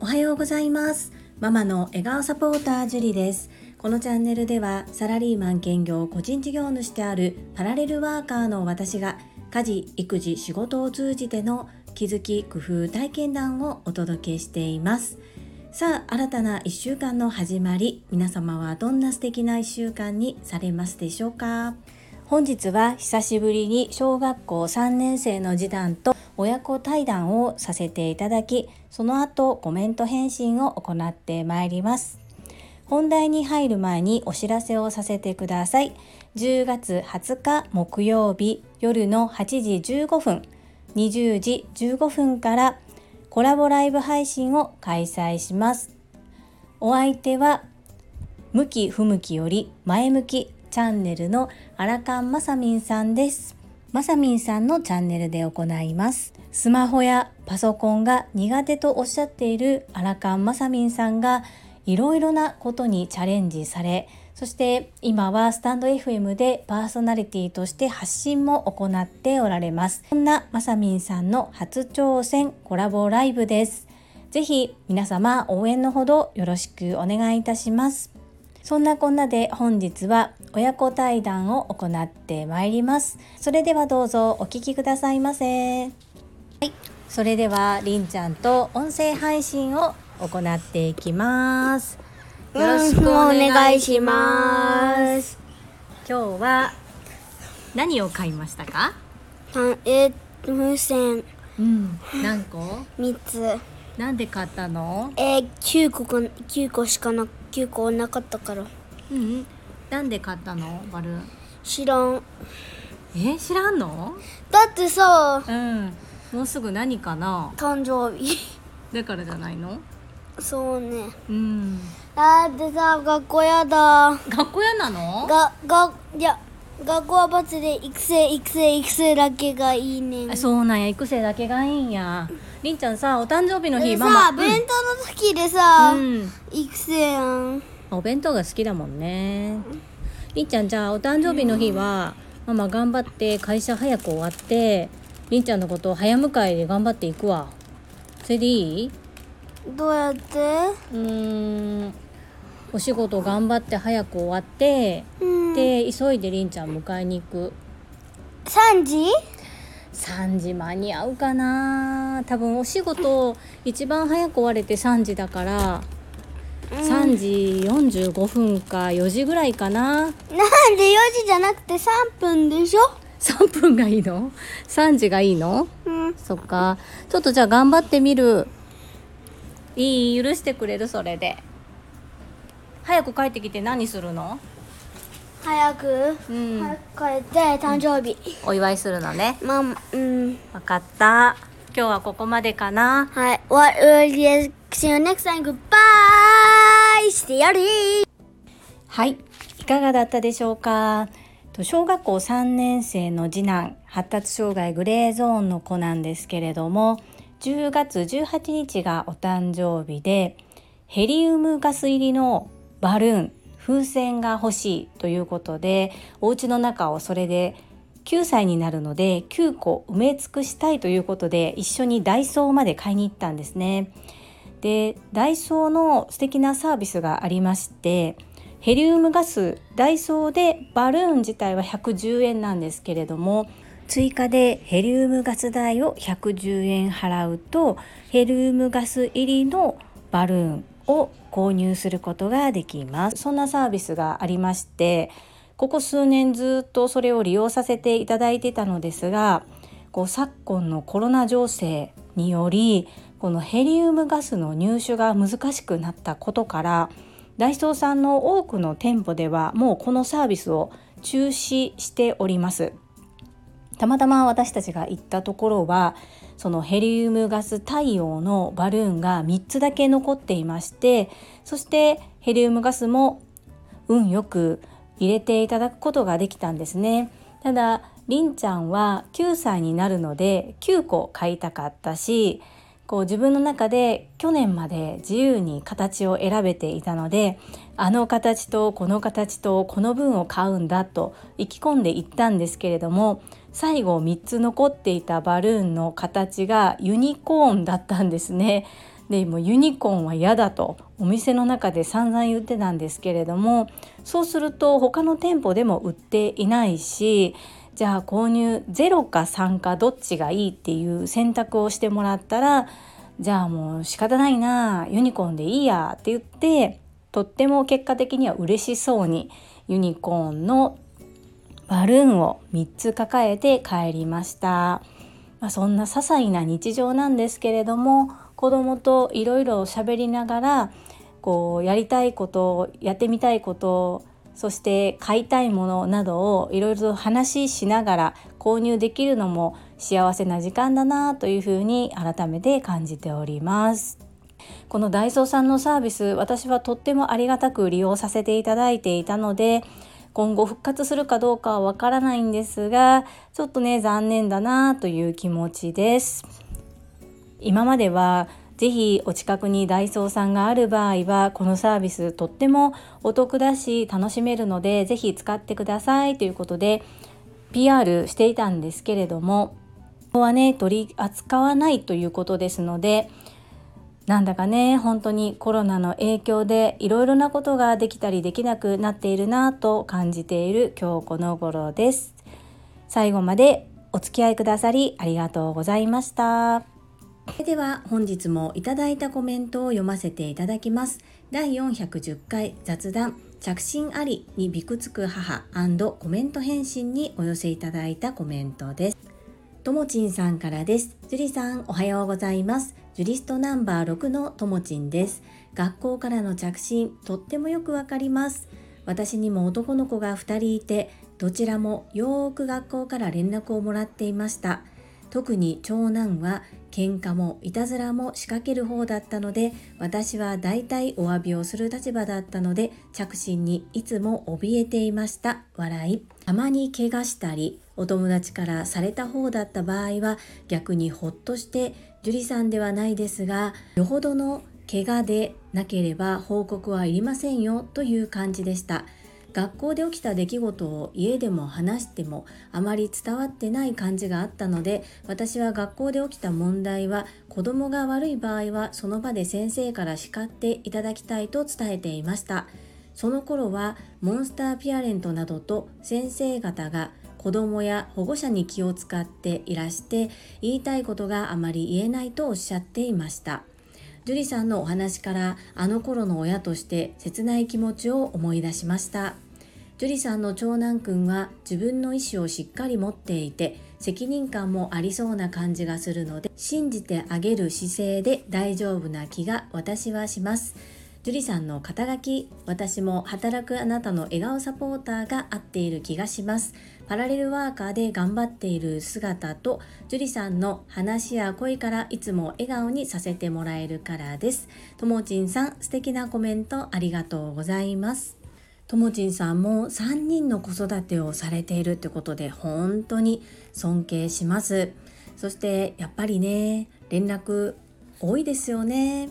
おはようございます。ママの笑顔サポータージュリです。このチャンネルではサラリーマン兼業個人事業主であるパラレルワーカーの私が家事育児仕事を通じての気づき工夫体験談をお届けしています。さあ新たな1週間の始まり皆様はどんな素敵な1週間にされますでしょうか？本日は久しぶりに小学校3年生の次男と親子対談をさせていただきその後コメント返信を行ってまいります。本題に入る前にお知らせをさせてください。10月20日木曜日夜の8時15分20時15分からコラボライブ配信を開催します。お相手は向き不向きより前向きチャンネルのアラカンマサミンさんです。マサミンさんのチャンネルで行います。スマホやパソコンが苦手とおっしゃっているアラカンマサミンさんがいろいろなことにチャレンジされそして今はスタンド FM でパーソナリティとして発信も行っておられます。そんなまさみんさんの初挑戦コラボライブです。ぜひ皆様応援のほどよろしくお願いいたします。そんなこんなで本日は親子対談を行ってまいりますそれではどうぞお聞きくださいませはいそれではりんちゃんと音声配信を行っていきますよろしくお願いします。今日は何を買いましたか？たえー、風船うん、何個？三つ。なんで買ったの？えー、九個か九個しかな九個なかったから。うん、なんで買ったの？バルーン。知らん。え、知らんの？だってさ、うん、もうすぐ何かな？誕生日。だからじゃないの？そうね。うん。だってさ、学校やだ。学校屋なの？が、が、いや、学校は罰で育成、育成、育成だけがいいねん。あそうなんや、育成だけがいいんや。りんちゃんさ、お誕生日の日でママさ、。弁当の時でさ、うん。育成やん。お弁当が好きだもんね。りんちゃんじゃあお誕生日の日はママ頑張って会社早く終わってりんちゃんのことを早迎えで頑張っていくわ。それでいい？どうやって？うーん。お仕事頑張って早く終わってうん。で急いでりんちゃん迎えに行く。3時？3時間に合うかな。多分お仕事一番早く終われて3時だから3時45分か4時ぐらいかななんで4時じゃなくて3分でしょ？3分がいいの ?3 時がいいの？うん。そっか。ちょっとじゃあ頑張ってみる。いい？許してくれる？それで。早く帰ってきて何するの？早く、うん。早く帰って誕生日。お祝いするのね。まあ、うん。わかった。今日はここまでかな。はい。What will you see you next time? Goodbye! してやるはい。いかがだったでしょうか？小学校3年生の次男、発達障害グレーゾーンの子なんですけれども、10月18日がお誕生日で、ヘリウムガス入りのバルーン、風船が欲しいということで、お家の中をそれで9歳になるので9個埋め尽くしたいということで一緒にダイソーまで買いに行ったんですね。でダイソーの素敵なサービスがありましてヘリウムガスダイソーでバルーン自体は110円なんですけれども追加でヘリウムガス代を110円払うとヘリウムガス入りのバルーンを購入することができます。そんなサービスがありましてここ数年ずっとそれを利用させていただいてたのですがこう昨今のコロナ情勢によりこのヘリウムガスの入手が難しくなったことからダイソーさんの多くの店舗ではもうこのサービスを中止しております。たまたま私たちが行ったところはそのヘリウムガス対応のバルーンが3つだけ残っていましてそしてヘリウムガスも運よく入れていただくことができたんですね。ただりんちゃんは9歳になるので9個買いたかったしこう自分の中で去年まで自由に形を選べていたのであの形とこの形とこの分を買うんだと意気込んでいったんですけれども最後3つ残っていたバルーンの形がユニコーンだったんですね。でもユニコーンは嫌だとお店の中で散々言ってたんですけれどもそうすると他の店舗でも売っていないしじゃあ購入0か3かどっちがいいっていう選択をしてもらったらじゃあもう仕方ないなユニコーンでいいやって言ってとっても結果的には嬉しそうにユニコーンのバルーンを3つ抱えて帰りました、まあ、そんな些細な日常なんですけれども子供といろいろ喋りながらこうやりたいことやってみたいことそして買いたいものなどをいろいろと話ししながら購入できるのも幸せな時間だなというふうに改めて感じております。このダイソーさんのサービス私はとってもありがたく利用させていただいていたので今後復活するかどうかはわからないんですがちょっとね残念だなという気持ちです。今まではぜひお近くにダイソーさんがある場合はこのサービスとってもお得だし楽しめるのでぜひ使ってくださいということで PR していたんですけれどもここはね取り扱わないということですのでなんだかね本当にコロナの影響でいろいろなことができたりできなくなっているなと感じている今日この頃です。最後までお付き合いくださりありがとうございました。では本日もいただいたコメントを読ませていただきます。第410回雑談着信ありにびくつく母コメント返信にお寄せいただいたコメントです。ともちんさんからです。樹里さんおはようございます。ジュリストナンバー6のともちんです。学校からの着信とってもよくわかります。私にも男の子が2人いてどちらもよーく学校から連絡をもらっていました。特に長男は喧嘩もいたずらも仕掛ける方だったので私は大体お詫びをする立場だったので着信にいつも怯えていました。笑い。たまに怪我したりお友達からされた方だった場合は逆にほっとして樹里さんではないですがよほどの怪我でなければ報告はいりませんよという感じでした。学校で起きた出来事を家でも話してもあまり伝わってない感じがあったので私は学校で起きた問題は子供が悪い場合はその場で先生から叱っていただきたいと伝えていました。その頃はモンスターピアレントなどと先生方が子供や保護者に気を使っていらして言いたいことがあまり言えないとおっしゃっていました。樹里さんのお話からあの頃の親として切ない気持ちを思い出しました。樹里さんの長男くんは自分の意思をしっかり持っていて責任感もありそうな感じがするので信じてあげる姿勢で大丈夫な気が私はします樹里さんの肩書き私も働くあなたの笑顔サポーターが合っている気がしますパラレルワーカーで頑張っている姿と樹里さんの話や声からいつも笑顔にさせてもらえるからです。ともちんさん素敵なコメントありがとうございます。ともちんさんも3人の子育てをされているってことで本当に尊敬します。そしてやっぱりね連絡多いですよね。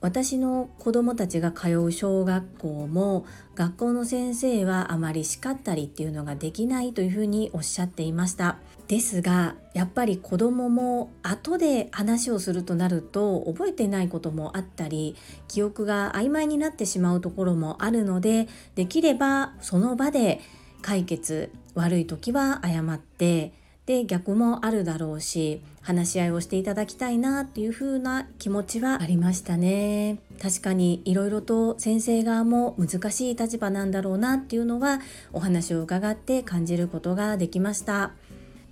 私の子供たちが通う小学校も学校の先生はあまり叱ったりっていうのができないというふうにおっしゃっていました。ですがやっぱり子供も後で話をするとなると覚えてないこともあったり記憶が曖昧になってしまうところもあるのでできればその場で解決悪い時は謝ってで逆もあるだろうし話し合いをしていただきたいなっていう風な気持ちはありましたね。確かにいろいろと先生側も難しい立場なんだろうなっていうのはお話を伺って感じることができました。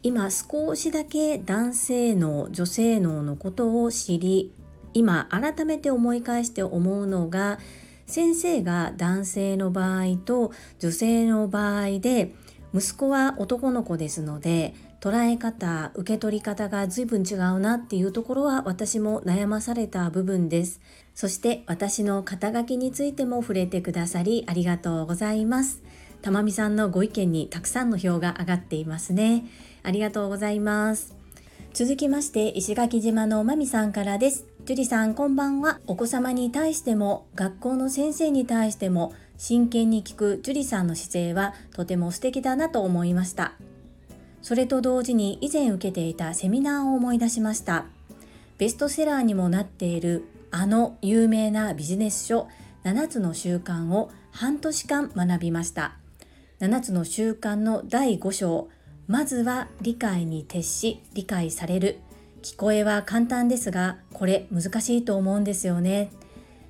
今少しだけ男性脳女性脳のことを知り今改めて思い返して思うのが先生が男性の場合と女性の場合で息子は男の子ですので捉え方受け取り方が随分違うなっていうところは私も悩まされた部分です。そして私の肩書きについても触れてくださりありがとうございます。たまみさんのご意見にたくさんの票が上がっていますね。ありがとうございます。続きまして石垣島のまみさんからです。樹里さんこんばんは。お子様に対しても学校の先生に対しても真剣に聞く樹里さんの姿勢はとても素敵だなと思いました。それと同時に以前受けていたセミナーを思い出しました。ベストセラーにもなっているあの有名なビジネス書7つの習慣を半年間学びました。7つの習慣の第5章まずは理解に徹し理解される。聞こえは簡単ですがこれ難しいと思うんですよね。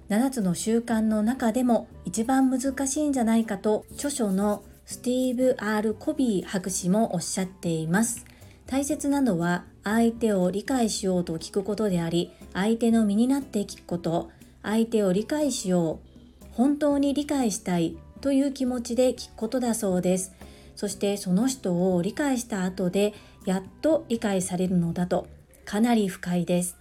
7つの習慣の中でも一番難しいんじゃないかと著書のスティーブ・ R・ コビー博士もおっしゃっています。大切なのは相手を理解しようと聞くことであり相手の身になって聞くこと。相手を理解しよう本当に理解したいという気持ちで聞くことだそうです。そしてその人を理解した後でやっと理解されるのだとかなり深いです。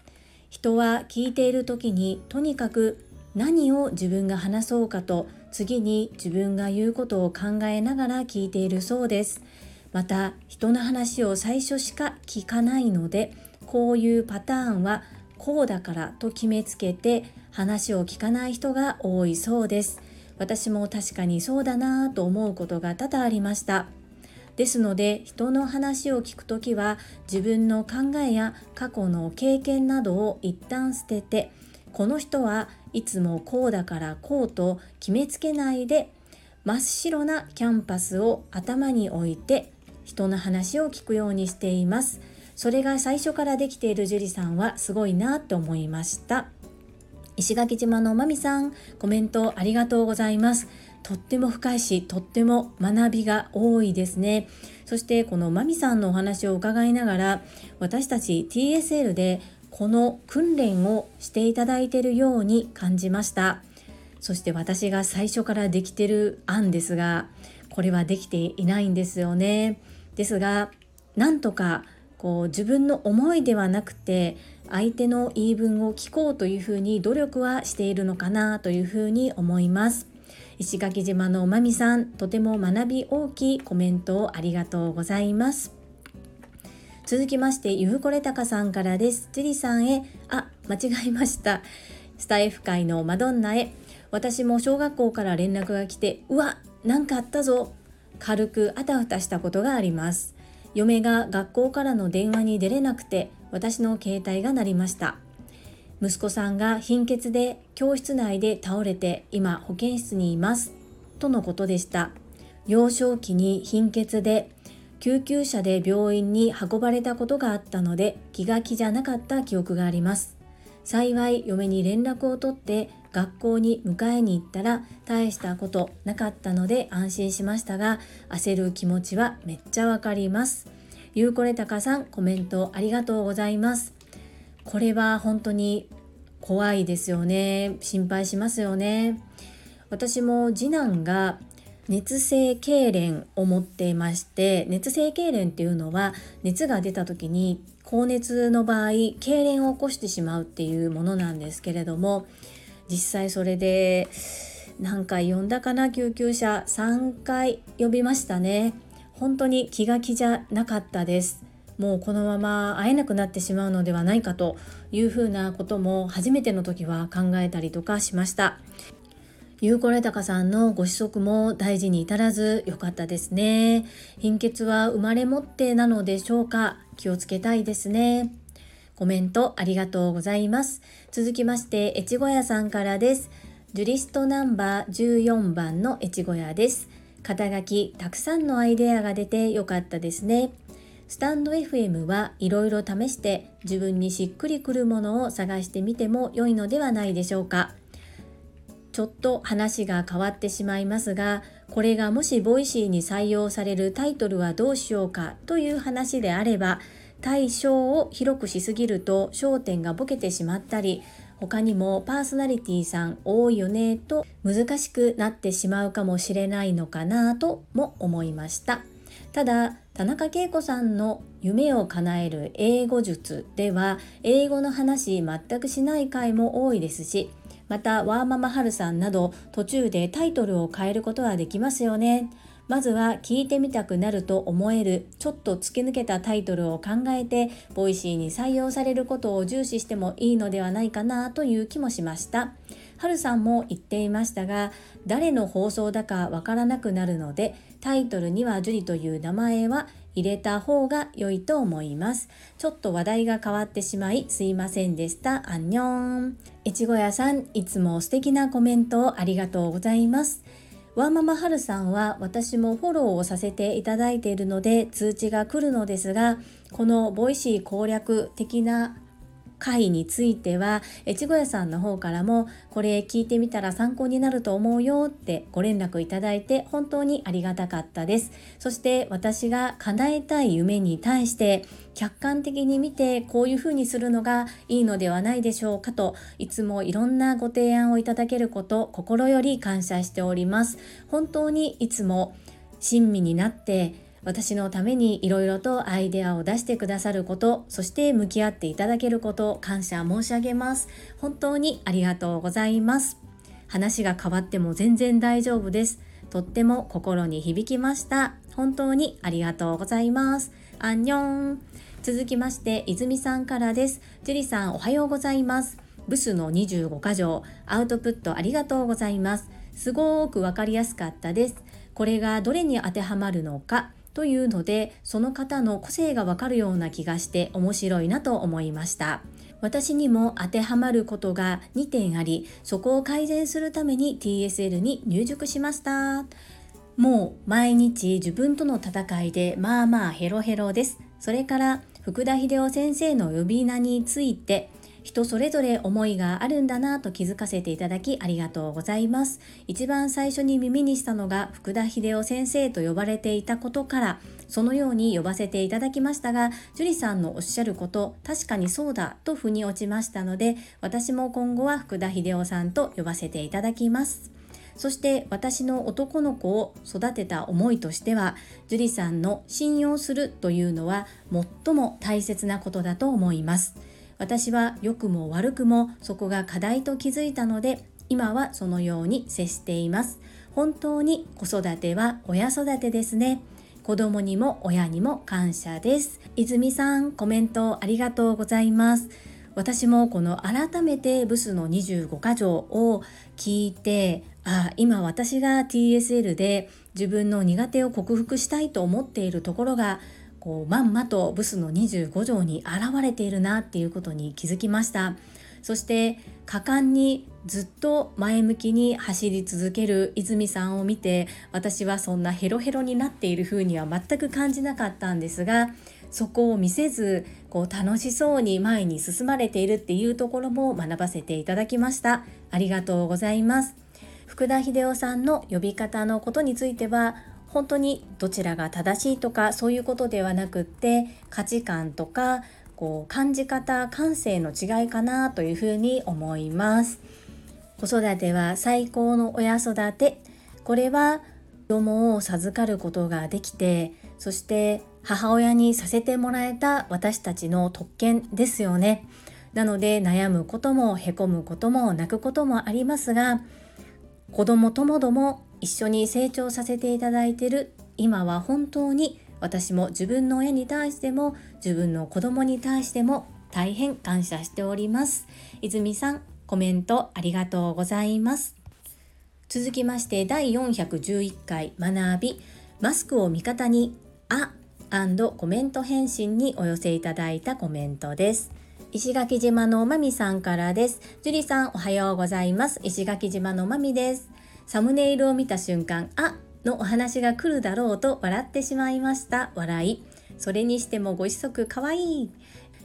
人は聞いている時にとにかく何を自分が話そうかと次に自分が言うことを考えながら聞いているそうです。また人の話を最初しか聞かないのでこういうパターンはこうだからと決めつけて話を聞かない人が多いそうです。私も確かにそうだなぁと思うことが多々ありました。ですので人の話を聞くときは自分の考えや過去の経験などを一旦捨ててこの人はいつもこうだからこうと決めつけないで真っ白なキャンパスを頭に置いて人の話を聞くようにしています。それが最初からできている樹里さんはすごいなと思いました。石垣島のまみさんコメントありがとうございます。とっても深いしとっても学びが多いですね。そしてこのまみさんのお話を伺いながら私たち TSL でこの訓練をしていただいているように感じました。そして私が最初からできてる案ですがこれはできていないんですよね。ですがなんとかこう自分の思いではなくて相手の言い分を聞こうというふうに努力はしているのかなというふうに思います。石垣島のまみさんとても学び大きいコメントをありがとうございます。続きまして、ゆふこれたかさんからです。ジリさんへ、あ、間違えました。スタイフ界のマドンナへ、私も小学校から連絡が来て、うわ、なんかあったぞ。軽くあたふたしたことがあります。嫁が学校からの電話に出れなくて、私の携帯が鳴りました。息子さんが貧血で教室内で倒れて今保健室にいます。とのことでした。幼少期に貧血で救急車で病院に運ばれたことがあったので気が気じゃなかった記憶があります。幸い嫁に連絡を取って学校に迎えに行ったら大したことなかったので安心しましたが焦る気持ちはめっちゃわかります。ゆうこれたかさんコメントありがとうございます。これは本当に怖いですよね。心配しますよね。私も次男が熱性痙攣を持っていまして熱性痙攣っていうのは熱が出た時に高熱の場合痙攣を起こしてしまうっていうものなんですけれども実際それで何回呼んだかな救急車3回呼びましたね。本当に気が気じゃなかったです。もうこのまま会えなくなってしまうのではないかというふうなことも初めての時は考えたりとかしました。ゆうこれたかさんのご子息も大事に至らずよかったですね。貧血は生まれ持ってなのでしょうか気をつけたいですね。コメントありがとうございます。続きまして、越後屋さんからです。ジュリストナンバー14番の越後屋です。肩書き、たくさんのアイデアが出てよかったですね。スタンド FM はいろいろ試して自分にしっくりくるものを探してみても良いのではないでしょうか。ちょっと話が変わってしまいますがこれがもし Voicy に採用されるタイトルはどうしようかという話であれば対象を広くしすぎると焦点がボケてしまったり他にもパーソナリティさん多いよねと難しくなってしまうかもしれないのかなとも思いました。ただ田中恵子さんの夢を叶える英語術では英語の話全くしない回も多いですしまたワーママハルさんなど途中でタイトルを変えることはできますよね。まずは聞いてみたくなると思えるちょっと突き抜けたタイトルを考えて Voicy に採用されることを重視してもいいのではないかなという気もしました。はるさんも言っていましたが誰の放送だかわからなくなるのでタイトルには樹里という名前は入れた方が良いと思います。ちょっと話題が変わってしまいすいませんでした。안녕。越後屋さん、いつも素敵なコメントをありがとうございます。ワーママハルさんは私もフォローをさせていただいているので通知が来るのですが、この Voicy 攻略的な回については越後屋さんの方からもこれ聞いてみたら参考になると思うよってご連絡いただいて本当にありがたかったです。そして私が叶えたい夢に対して客観的に見てこういうふうにするのがいいのではないでしょうかといつもいろんなご提案をいただけること心より感謝しております。本当にいつも親身になって私のためにいろいろとアイデアを出してくださることそして向き合っていただけること感謝申し上げます。本当にありがとうございます。話が変わっても全然大丈夫です。とっても心に響きました。本当にありがとうございます。アンニョン。続きまして泉さんからです。樹里さんおはようございます。ブスの25箇条。アウトプットありがとうございます。すごーくわかりやすかったです。これがどれに当てはまるのか。というのでその方の個性がわかるような気がして面白いなと思いました。私にも当てはまることが2点ありそこを改善するために TSL に入塾しました。もう毎日自分との戦いでまあまあヘロヘロです。それから福田秀夫先生の呼び名について人それぞれ思いがあるんだなと気づかせていただきありがとうございます。一番最初に耳にしたのが福田秀夫先生と呼ばれていたことから、そのように呼ばせていただきましたが、樹里さんのおっしゃること、確かにそうだと腑に落ちましたので、私も今後は福田秀夫さんと呼ばせていただきます。そして私の男の子を育てた思いとしては、樹里さんの信用するというのは最も大切なことだと思います。私は良くも悪くもそこが課題と気づいたので今はそのように接しています。本当に子育ては親育てですね。子供にも親にも感謝です。泉さんコメントありがとうございます。私もこの改めてブスの25箇条を聞いてあ今私が TSL で自分の苦手を克服したいと思っているところがこうまんまとブスの25条に現れているなっていうことに気づきました。そして果敢にずっと前向きに走り続ける泉さんを見て私はそんなヘロヘロになっている風には全く感じなかったんですがそこを見せずこう楽しそうに前に進まれているっていうところも学ばせていただきました。ありがとうございます。福田秀夫さんの呼び方のことについては本当にどちらが正しいとかそういうことではなくって価値観とかこう感じ方感性の違いかなというふうに思います。子育ては最高の親育て。これは子供を授かることができてそして母親にさせてもらえた私たちの特権ですよね。なので悩むこともへこむことも泣くこともありますが子供ともども一緒に成長させていただいてる今は本当に私も自分の親に対しても自分の子供に対しても大変感謝しております泉さんコメントありがとうございます続きまして第411回学びマスクを味方にあコメント返信にお寄せいただいたコメントです石垣島のまみさんからです。樹里さんおはようございます。石垣島のまみです。サムネイルを見た瞬間、あのお話が来るだろうと笑ってしまいました。笑い。それにしてもご子息かわいい。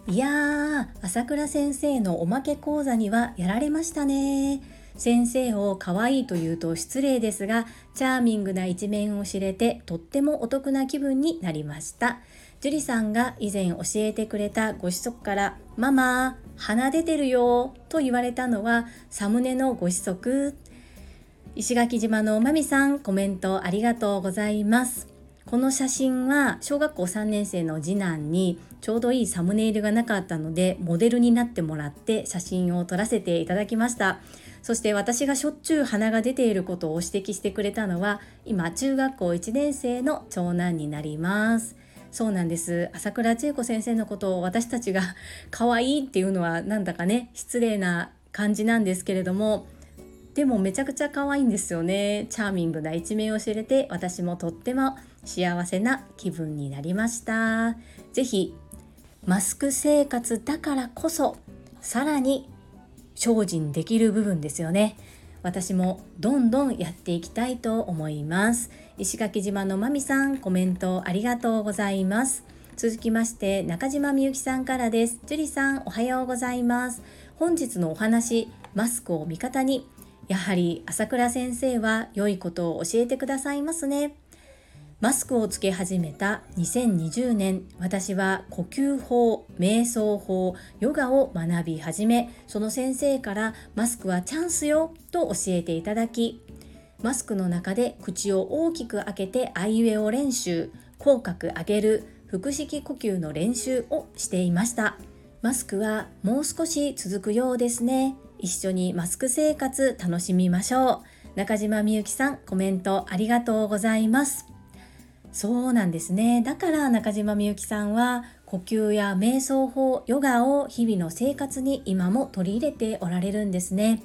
いやー、朝倉先生のおまけ講座にはやられましたね。先生を可愛いと言うと失礼ですが、チャーミングな一面を知れてとってもお得な気分になりました。樹里さんが以前教えてくれたご子息から「ママ鼻出てるよ」と言われたのはサムネのご子息石垣島のまみさんコメントありがとうございます。この写真は小学校3年生の次男にちょうどいいサムネイルがなかったのでモデルになってもらって写真を撮らせていただきました。そして私がしょっちゅう鼻が出ていることを指摘してくれたのは今中学校1年生の長男になります。そうなんです。朝倉千恵子先生のことを私たちが可愛いっていうのはなんだかね失礼な感じなんですけれどもでもめちゃくちゃ可愛いんですよね。チャーミングな一面を知れて私もとっても幸せな気分になりました。是非マスク生活だからこそさらに精進できる部分ですよね。私もどんどんやっていきたいと思います。石垣島のまみさんコメントありがとうございます。続きまして中島みゆきさんからです。樹里さんおはようございます。本日のお話マスクを味方にやはり朝倉先生は良いことを教えてくださいますね。マスクをつけ始めた2020年私は呼吸法瞑想法ヨガを学び始めその先生からマスクはチャンスよと教えていただきマスクの中で口を大きく開けてアイウェオ練習口角上げる腹式呼吸の練習をしていました。マスクはもう少し続くようですね。一緒にマスク生活楽しみましょう。中島みゆきさんコメントありがとうございます。そうなんですね。だから中島みゆきさんは呼吸や瞑想法ヨガを日々の生活に今も取り入れておられるんですね。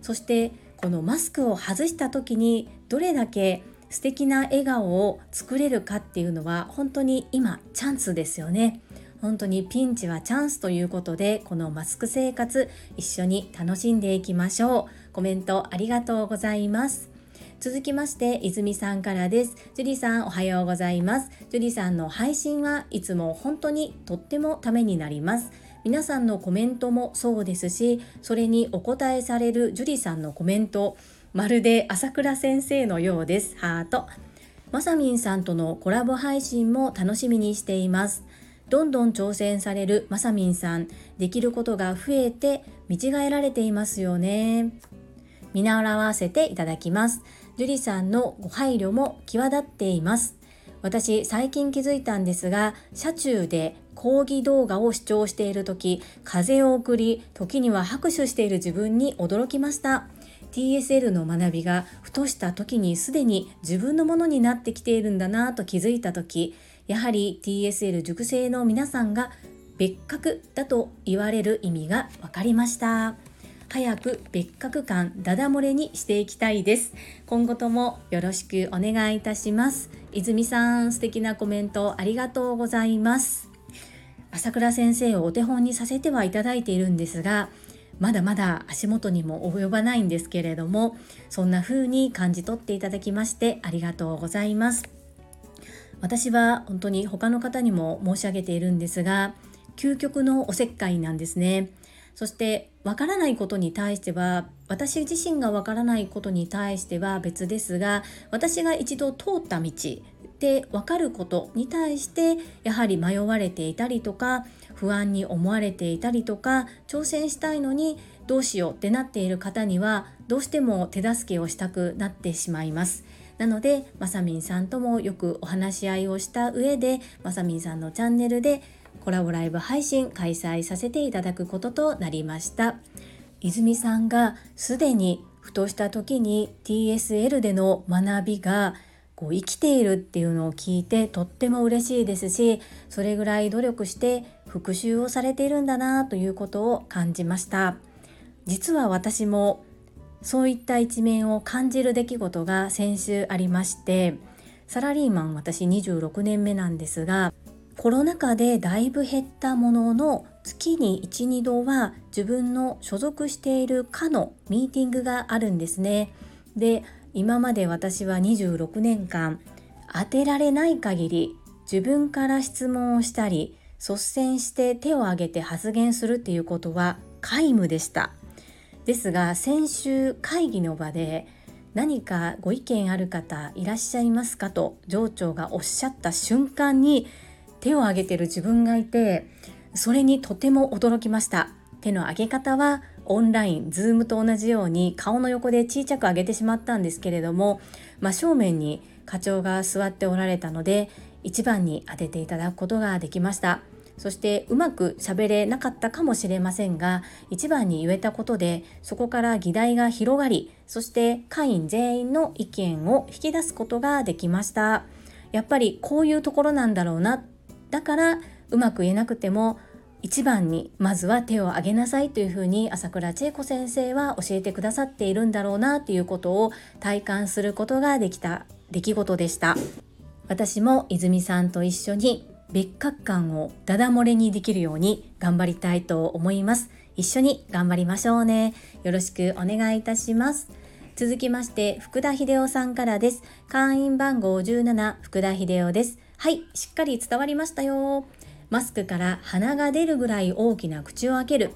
そしてこのマスクを外した時にどれだけ素敵な笑顔を作れるかっていうのは本当に今チャンスですよね。本当にピンチはチャンスということでこのマスク生活一緒に楽しんでいきましょう。コメントありがとうございます。続きまして泉さんからです。ジュリさんおはようございます。ジュリさんの配信はいつも本当にとってもためになります。皆さんのコメントもそうですしそれにお答えされるジュリさんのコメントまるで朝倉先生のようです。ハート。まさみんさんとのコラボ配信も楽しみにしています。どんどん挑戦されるまさみんさん。できることが増えて見違えられていますよね。見習わせていただきます。樹里さんのご配慮も際立っています。私最近気づいたんですが車中で講義動画を視聴している時風を送り時には拍手している自分に驚きました。TSL の学びがふとした時にすでに自分のものになってきているんだなと気づいた時やはり TSL 塾生の皆さんが別格だと言われる意味が分かりました。早く別格感ダダ漏れにしていきたいです。今後ともよろしくお願いいたします。泉さん素敵なコメントありがとうございます。朝倉先生をお手本にさせてはいただいているんですがまだまだ足元にも及ばないんですけれどもそんな風に感じ取っていただきましてありがとうございます。私は本当に他の方にも申し上げているんですが究極のおせっかいなんですねそしてわからないことに対しては私自身がわからないことに対しては別ですが私が一度通った道で分かることに対してやはり迷われていたりとか不安に思われていたりとか挑戦したいのにどうしようってなっている方にはどうしても手助けをしたくなってしまいます。なのでまさみんさんともよくお話し合いをした上でまさみんさんのチャンネルでコラボライブ配信開催させていただくこととなりました。泉さんがすでにふとした時に TSL での学びがこう生きているっていうのを聞いてとっても嬉しいですしそれぐらい努力して復習をされているんだなということを感じました。実は私もそういった一面を感じる出来事が先週ありましてサラリーマン私26年目なんですがコロナ禍でだいぶ減ったものの月に12度は自分の所属している課のミーティングがあるんですね。で今まで私は26年間当てられない限り自分から質問をしたり率先して手を挙げて発言するっていうことは皆無でした。ですが先週会議の場で何かご意見ある方いらっしゃいますかと上長がおっしゃった瞬間に手を挙げてる自分がいてそれにとても驚きました。手の上げ方はオンライン、ズームと同じように顔の横で小さく上げてしまったんですけれども真正面に課長が座っておられたので一番に当てていただくことができました。そしてうまく喋れなかったかもしれませんが一番に言えたことでそこから議題が広がりそして会員全員の意見を引き出すことができました。やっぱりこういうところなんだろうな。だからうまく言えなくても一番にまずは手を挙げなさいというふうに朝倉千恵子先生は教えてくださっているんだろうなということを体感することができた出来事でした。私も泉さんと一緒に別格感をダダ漏れにできるように頑張りたいと思います。一緒に頑張りましょうね。よろしくお願いいたします。続きまして福田秀夫さんからです。会員番号17福田秀夫です。はいしっかり伝わりましたよ。マスクから鼻が出るぐらい大きな口を開ける。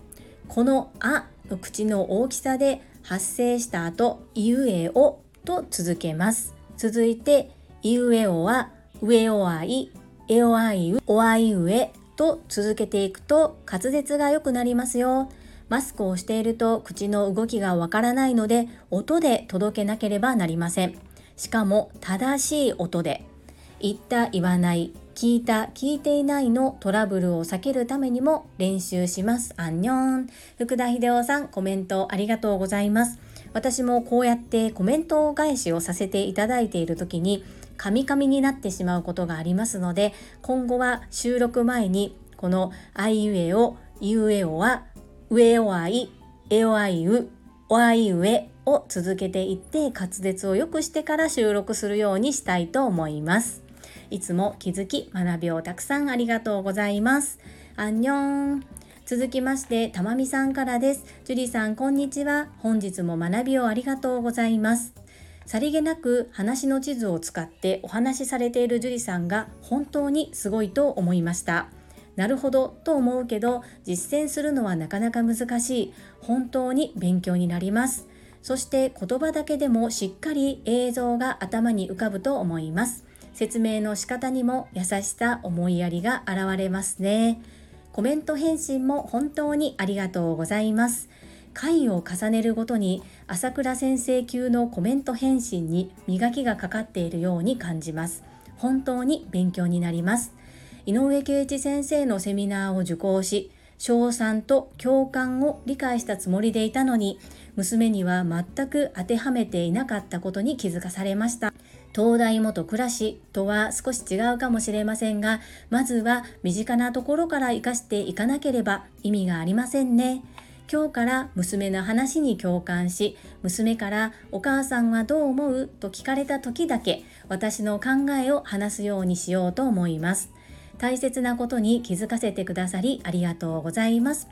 この「あ」の口の大きさで発声した後「いうえお」と続けます。続いて「いうえお」は「上おあい」「えおあいう」「おあいうえ」と続けていくと滑舌が良くなりますよ。マスクをしていると口の動きがわからないので音で届けなければなりません。しかも正しい音で。言った言わない聞いた聞いていないのトラブルを避けるためにも練習します。アンニョン。福田秀夫さんコメントありがとうございます。私もこうやってコメント返しをさせていただいている時にカミカミになってしまうことがありますので今後は収録前にこのあいうえおいうえおは上おあいえおあいうおあいうえを続けていって滑舌を良くしてから収録するようにしたいと思いますいつも気づき学びをたくさんありがとうございます。アンニョン。続きまして、たまみさんからです。ジュリさん、こんにちは。本日も学びをありがとうございます。さりげなく話の地図を使ってお話しされている樹里さんが本当にすごいと思いました。なるほどと思うけど実践するのはなかなか難しい。本当に勉強になります。そして言葉だけでもしっかり映像が頭に浮かぶと思います。説明の仕方にも優しさ思いやりが現れますねコメント返信も本当にありがとうございます回を重ねるごとに朝倉先生級のコメント返信に磨きがかかっているように感じます。本当に勉強になります。井上圭一先生のセミナーを受講し賞賛と共感を理解したつもりでいたのに娘には全く当てはめていなかったことに気づかされました。東大元暮らしとは少し違うかもしれませんが、まずは身近なところから活かしていかなければ意味がありませんね。今日から娘の話に共感し、娘からお母さんはどう思うと聞かれた時だけ私の考えを話すようにしようと思います。大切なことに気づかせてくださりありがとうございます。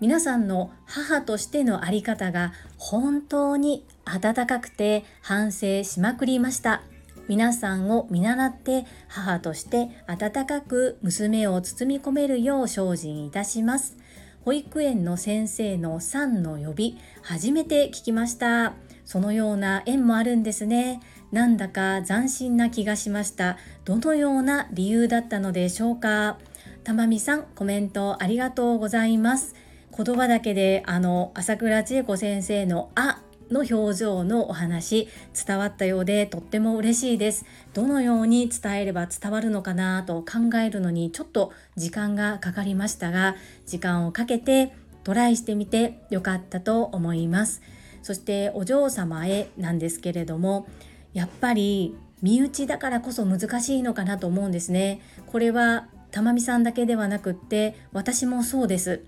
皆さんの母としてのあり方が本当に温かくて反省しまくりました。皆さんを見習って母として温かく娘を包み込めるよう精進いたします。保育園の先生のさんの呼び、初めて聞きました。そのような縁もあるんですね。なんだか斬新な気がしました。どのような理由だったのでしょうか。たまみさん、コメントありがとうございます。言葉だけであの朝倉千恵子先生の「あ」の表情のお話伝わったようでとっても嬉しいです。どのように伝えれば伝わるのかなと考えるのにちょっと時間がかかりましたが時間をかけてトライしてみてよかったと思います。そしてお嬢様へなんですけれどもやっぱり身内だからこそ難しいのかなと思うんですね。これは玉美さんだけではなくって私もそうです。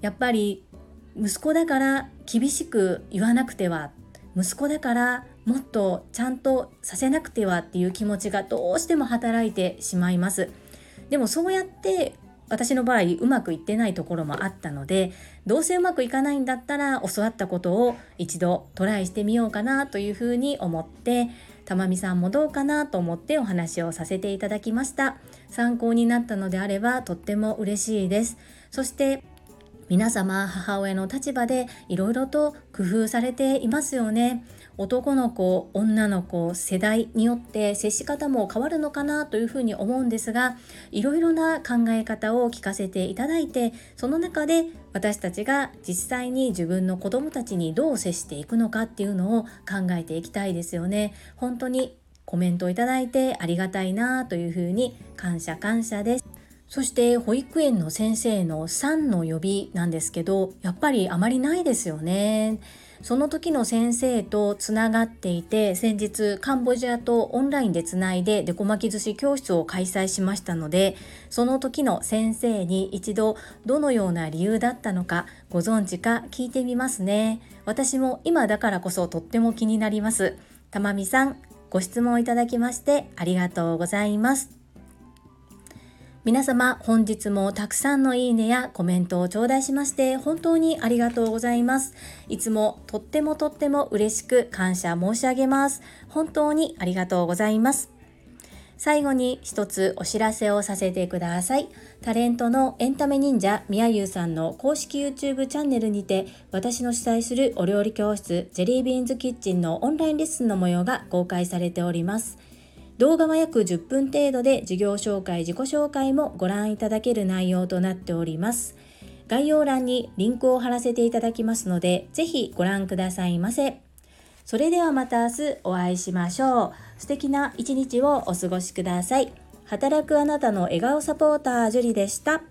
やっぱり息子だから厳しく言わなくては息子だからもっとちゃんとさせなくてはっていう気持ちがどうしても働いてしまいます。でもそうやって私の場合うまくいってないところもあったのでどうせうまくいかないんだったら教わったことを一度トライしてみようかなというふうに思ってたまみさんもどうかなと思ってお話をさせていただきました。参考になったのであればとっても嬉しいです。そして皆様母親の立場でいろいろと工夫されていますよね。男の子女の子世代によって接し方も変わるのかなというふうに思うんですがいろいろな考え方を聞かせていただいてその中で私たちが実際に自分の子供たちにどう接していくのかっていうのを考えていきたいですよね。本当にコメントをいただいてありがたいなというふうに感謝感謝です。そして保育園の先生のさんの呼びなんですけどやっぱりあまりないですよね。その時の先生とつながっていて先日カンボジアとオンラインでつないでデコ巻き寿司教室を開催しましたのでその時の先生に一度どのような理由だったのかご存知か聞いてみますね。私も今だからこそとっても気になります。たまみさんご質問いただきましてありがとうございます。皆様本日もたくさんのいいねやコメントを頂戴しまして本当にありがとうございます。いつもとってもとっても嬉しく感謝申し上げます。本当にありがとうございます。最後に一つお知らせをさせてください。タレントのエンタメ忍者みやゆうさんの公式 YouTube チャンネルにて私の主催するお料理教室ジェリービーンズキッチンのオンラインレッスンの模様が公開されております。動画は約10分程度で事業紹介、自己紹介もご覧いただける内容となっております。概要欄にリンクを貼らせていただきますので、ぜひご覧くださいませ。それではまた明日お会いしましょう。素敵な一日をお過ごしください。働くあなたの笑顔サポーター、ジュリでした。